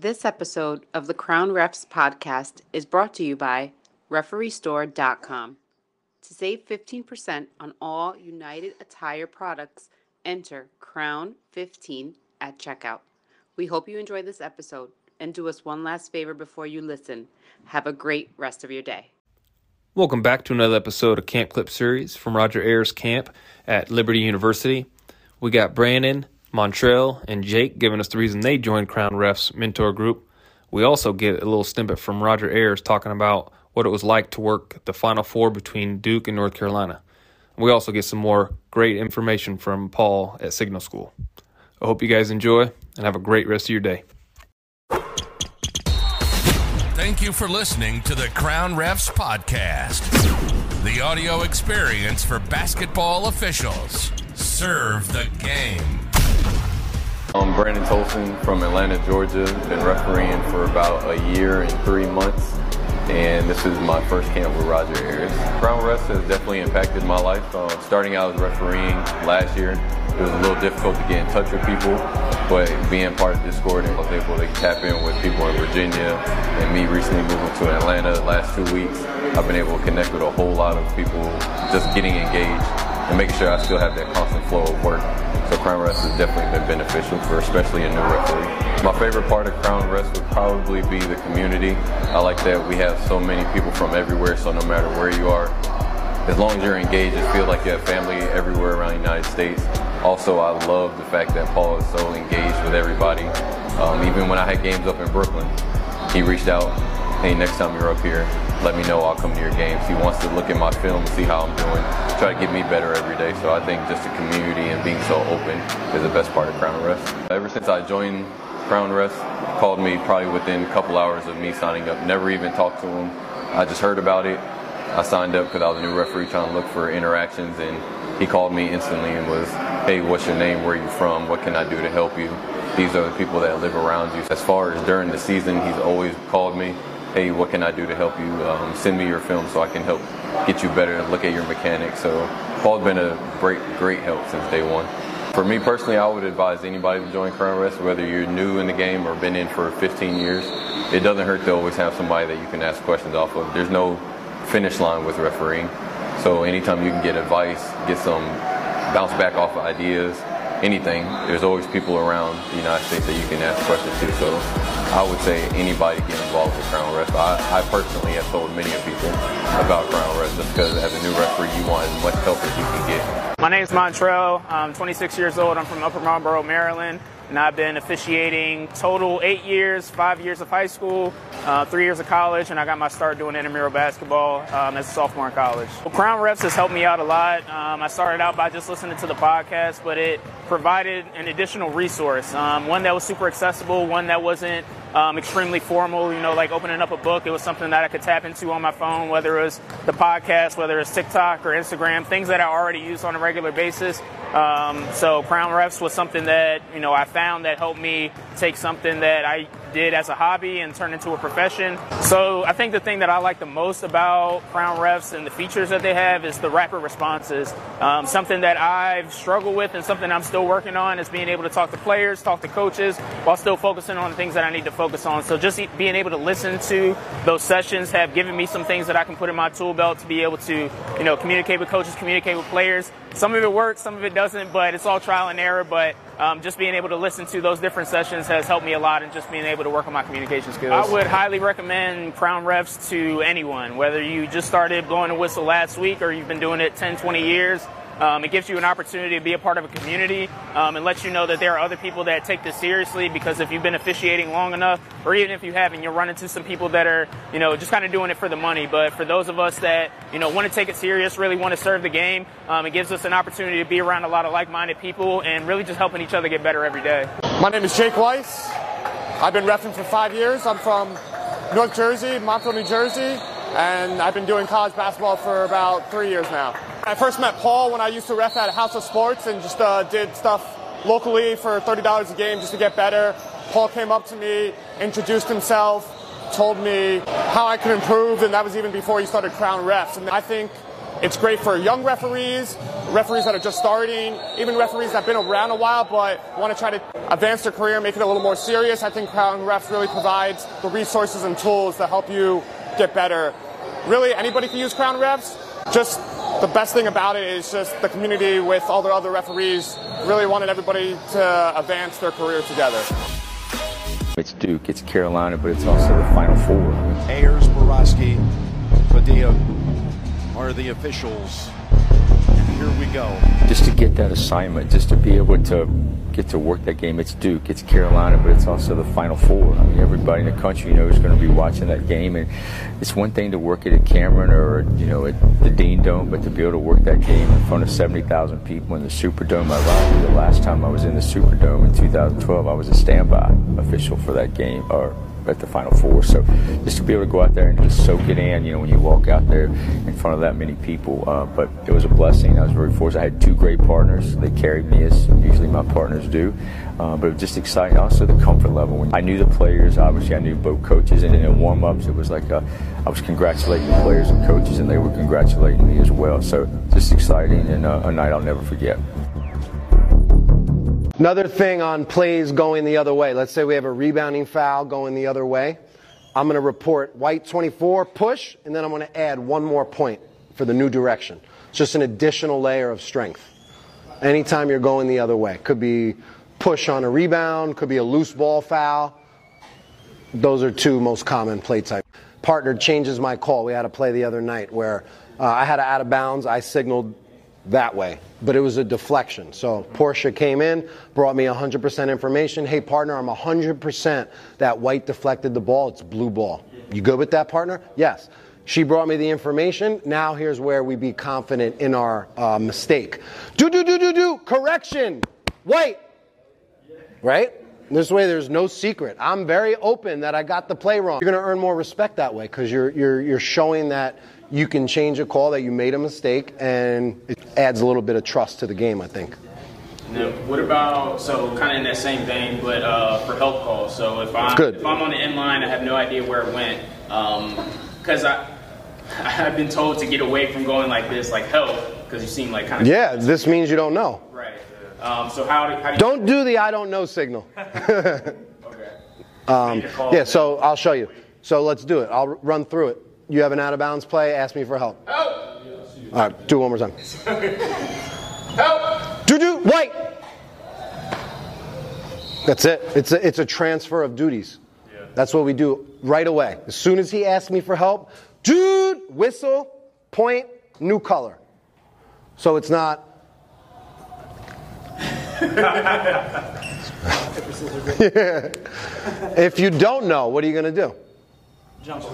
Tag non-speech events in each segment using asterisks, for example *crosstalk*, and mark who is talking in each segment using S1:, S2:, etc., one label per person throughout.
S1: This episode of the Crown Refs podcast is brought to you by RefereeStore.com. To save 15% on all United Attire products, enter Crown15 at checkout. We hope you enjoy this episode and do us one last favor before you listen. Have a great rest of your day.
S2: Welcome back to another episode of Camp Clip Series from Roger Ayers Camp at Liberty University. We got Brandon, Montrell, and Jake giving us the reason they joined Crown Ref's mentor group. We also get a little snippet from Roger Ayers talking about what it was like to work the Final Four between Duke and North Carolina. We also get some more great information from Paul at Signal School. I hope you guys enjoy and have a great rest of your day.
S3: Thank you for listening to the Crown Refs Podcast, the audio experience for basketball officials. Serve the game.
S4: I'm Brandon Tolson from Atlanta, Georgia. Been refereeing for about a year and three months, and this is my first camp with Roger Ayers. Crown Refs has definitely impacted my life. Uh, starting out as refereeing last year, it was a little difficult to get in touch with people, but being part of Discord, I was able to tap in with people in Virginia, and me recently moving to Atlanta the last two weeks, I've been able to connect with a whole lot of people just getting engaged and making sure I still have that constant flow of work. So Crown Refs has definitely been beneficial for especially a new referee. My favorite part of Crown Refs would probably be the community. I like that we have so many people from everywhere, so no matter where you are, as long as you're engaged, it feels like you have family everywhere around the United States. Also, I love the fact that Paul is so engaged with everybody. Um, even when I had games up in Brooklyn, he reached out, hey, next time you're up here, let me know, I'll come to your games. He wants to look at my film and see how I'm doing, try to get me better every day. So I think just the community and being so open is the best part of Crown Refs. Ever since I joined Crown Refs, called me probably within a couple hours of me signing up. Never even talked to him. I just heard about it. I signed up because I was a new referee trying to look for interactions, and he called me instantly and was, hey, what's your name? Where are you from? What can I do to help you? These are the people that live around you. As far as during the season, he's always called me, hey, what can I do to help you? Um, send me your film so I can help get you better and look at your mechanics. So Paul's been a great, great help since day one. For me personally, I would advise anybody to join Crown Refs, whether you're new in the game or been in for 15 years. It doesn't hurt to always have somebody that you can ask questions off of. There's no finish line with refereeing. So anytime you can get advice, get some bounce back off of ideas, anything, there's always people around the United States that you can ask questions to. So I would say anybody get involved with Crown Refs. I, I personally have told many of people about Crown just because as a new referee, you want as much help as you can get.
S5: My name is Montrell. I'm 26 years old. I'm from Upper Marlboro, Maryland. And I've been officiating total eight years, five years of high school, uh, three years of college, and I got my start doing intramural basketball um, as a sophomore in college. Well, Crown Refs has helped me out a lot. Um, I started out by just listening to the podcast, but it provided an additional resource, um, one that was super accessible, one that wasn't um, extremely formal, you know, like opening up a book. It was something that I could tap into on my phone, whether it was the podcast, whether it's TikTok or Instagram, things that I already use on a regular basis. Um, so Crown Refs was something that, you know, I found that helped me take something that I did as a hobby and turned into a profession. So I think the thing that I like the most about Crown Refs and the features that they have is the rapid responses. Um, something that I've struggled with and something I'm still working on is being able to talk to players, talk to coaches, while still focusing on the things that I need to focus on. So just being able to listen to those sessions have given me some things that I can put in my tool belt to be able to, you know, communicate with coaches, communicate with players. Some of it works, some of it doesn't, but it's all trial and error. But um, just being able to listen to those different sessions has helped me a lot in just being able to work on my communication skills. I would highly recommend Crown Refs to anyone, whether you just started blowing a whistle last week or you've been doing it 10, 20 years. Um, it gives you an opportunity to be a part of a community um, and lets you know that there are other people that take this seriously because if you've been officiating long enough, or even if you haven't, you'll run into some people that are, you know, just kind of doing it for the money. But for those of us that, you know, want to take it serious, really want to serve the game, um, it gives us an opportunity to be around a lot of like minded people and really just helping each other get better every day.
S6: My name is Jake Weiss. I've been refing for five years. I'm from North Jersey, Montville, New Jersey, and I've been doing college basketball for about three years now. I first met Paul when I used to ref at House of Sports and just uh, did stuff locally for $30 a game just to get better. Paul came up to me, introduced himself, told me how I could improve, and that was even before he started Crown Refs. And I think it's great for young referees, referees that are just starting, even referees that have been around a while but want to try to advance their career, make it a little more serious. I think Crown Refs really provides the resources and tools to help you get better. Really, anybody can use Crown Refs. Just the best thing about it is just the community with all the other referees really wanted everybody to advance their career together.
S7: It's Duke, it's Carolina, but it's also the Final Four.
S8: Ayers, Borowski, Padilla are the officials. Here we go.
S7: Just to get that assignment, just to be able to get to work that game. It's Duke, it's Carolina, but it's also the Final Four. I mean, everybody in the country knows is going to be watching that game, and it's one thing to work it at Cameron or you know at the Dean Dome, but to be able to work that game in front of 70,000 people in the Superdome. Ironically, the last time I was in the Superdome in 2012, I was a standby official for that game, or at the Final Four. So just to be able to go out there and just soak it in, you know, when you walk out there in front of that many people. Uh, but it was a blessing. I was very fortunate. I had two great partners. They carried me as usually my partners do. Uh, but it was just exciting. Also, the comfort level. I knew the players. Obviously, I knew both coaches. And in the warm-ups, it was like uh, I was congratulating the players and coaches, and they were congratulating me as well. So just exciting and uh, a night I'll never forget.
S9: Another thing on plays going the other way. Let's say we have a rebounding foul going the other way. I'm going to report white 24 push, and then I'm going to add one more point for the new direction. It's just an additional layer of strength. Anytime you're going the other way, could be push on a rebound, could be a loose ball foul. Those are two most common play types. Partner changes my call. We had a play the other night where uh, I had a out of bounds. I signaled that way, but it was a deflection. So Portia came in, brought me 100% information. Hey, partner, I'm 100% that white deflected the ball. It's blue ball. You good with that, partner? Yes. She brought me the information. Now here's where we be confident in our uh, mistake. Do, do, do, do, do. Correction. White. Right? This way, there's no secret. I'm very open that I got the play wrong. You're going to earn more respect that way because you're, you're, you're showing that you can change a call that you made a mistake, and it adds a little bit of trust to the game, I think.
S10: Now, what about so kind of in that same vein, but uh, for help calls? So if I'm
S9: Good.
S10: if I'm on the end line, I have no idea where it went because I *laughs* I've been told to get away from going like this, like help, because you seem like kind of
S9: Yeah, this means you don't know.
S10: Right. Um, so how do, how do you
S9: Don't do the I don't know signal. *laughs* um, yeah, so I'll show you. So let's do it. I'll run through it. You have an out of bounds play, ask me for help.
S10: help
S9: All right, do it one more time. *laughs*
S10: help?
S9: Do do white. That's it. It's a, it's a transfer of duties. That's what we do right away. As soon as he asks me for help, dude, whistle, point, new color. So it's not. *laughs* if you don't know, what are you going to do?
S10: Jump.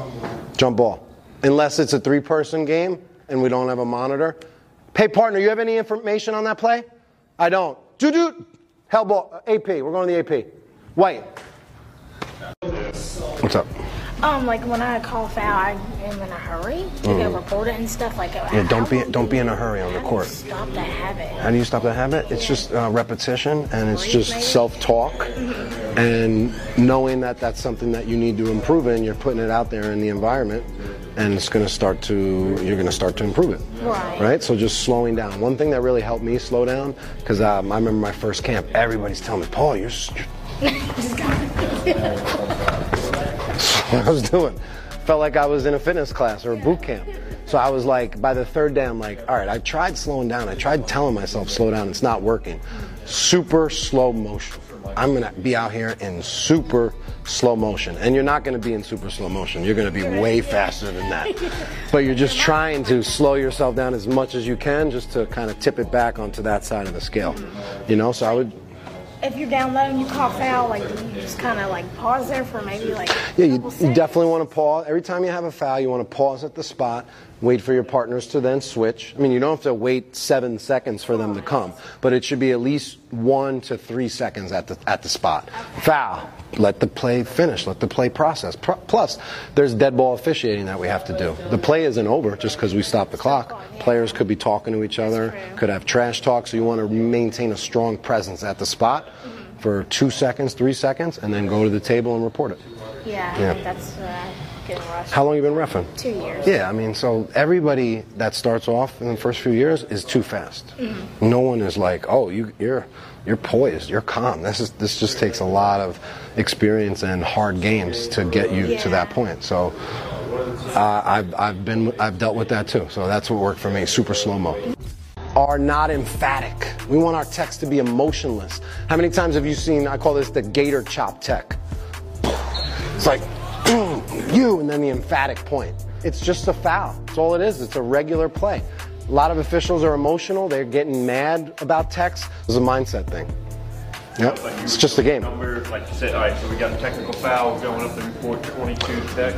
S9: Jump ball. Unless it's a three person game and we don't have a monitor. Hey, partner, you have any information on that play? I don't. Do do. Held ball. AP. We're going to the AP. White. What's up?
S11: Um, like when I call foul, I am in a hurry to go report it and stuff. Like,
S9: Mm. Yeah, don't be don't be in a hurry on the court.
S11: Stop that habit.
S9: How do you stop that habit? It's just uh, repetition and it's just self talk and knowing that that's something that you need to improve in. You're putting it out there in the environment and it's going to start to you're going to start to improve it.
S11: Right.
S9: Right. So just slowing down. One thing that really helped me slow down because um, I remember my first camp. Everybody's telling me, Paul, you're. *laughs* That's *laughs* what I was doing. Felt like I was in a fitness class or a boot camp. So I was like, by the third day, I'm like, all right, I tried slowing down. I tried telling myself slow down. It's not working. Super slow motion. I'm gonna be out here in super slow motion, and you're not gonna be in super slow motion. You're gonna be way faster than that. *laughs* But you're just trying to slow yourself down as much as you can, just to kind of tip it back onto that side of the scale. You know, so I would
S11: If you're down low and you call foul, like do you just kind of like pause there for maybe like.
S9: Yeah, you, you definitely want to pause. Every time you have a foul, you want to pause at the spot, wait for your partners to then switch. I mean, you don't have to wait seven seconds for them to come, but it should be at least one to three seconds at the, at the spot. Foul, let the play finish, let the play process. Plus, there's dead ball officiating that we have to do. The play isn't over just because we stop the clock. Players could be talking to each other, could have trash talk, so you want to maintain a strong presence at the spot for two seconds, three seconds, and then go to the table and report it.
S11: Yeah,
S9: Yeah.
S11: that's uh, getting rushed.
S9: How long you been refing?
S11: Two years.
S9: Yeah, I mean, so everybody that starts off in the first few years is too fast. No one is like, oh, you, you're you're poised, you're calm. This is this just takes a lot of experience and hard games to get you to that point. So uh, I've I've been I've dealt with that too. So that's what worked for me. Super slow mo. Are not emphatic. We want our techs to be emotionless. How many times have you seen? I call this the gator chop tech. It's like you, and then the emphatic point. It's just a foul. That's all it is. It's a regular play. A lot of officials are emotional. They're getting mad about techs. It's a mindset thing. Yep. It's just a game.
S12: Number, like you said, all right, so we got a technical foul going up the report 22 tech.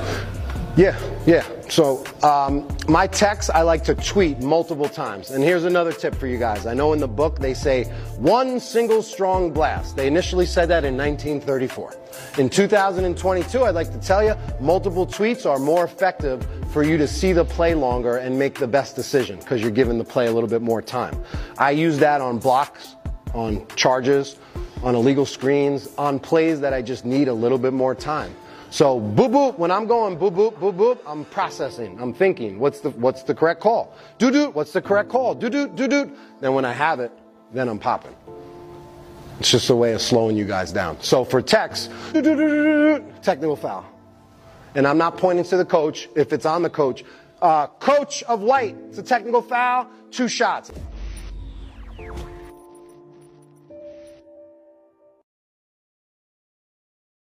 S9: Yeah, yeah. So um, my techs, I like to tweet multiple times. And here's another tip for you guys. I know in the book they say one single strong blast. They initially said that in 1934. In 2022, I'd like to tell you, multiple tweets are more effective for you to see the play longer and make the best decision because you're giving the play a little bit more time. I use that on blocks, on charges, on illegal screens, on plays that I just need a little bit more time. So boop boop, when I'm going boop boop boop boop, I'm processing, I'm thinking, what's the what's the correct call? Doo doo, what's the correct call? Doo doo doo doo. Then when I have it, then I'm popping. It's just a way of slowing you guys down. So for techs, doo doo doo doo doo, technical foul. And I'm not pointing to the coach if it's on the coach. Uh, coach of white, it's a technical foul, two shots.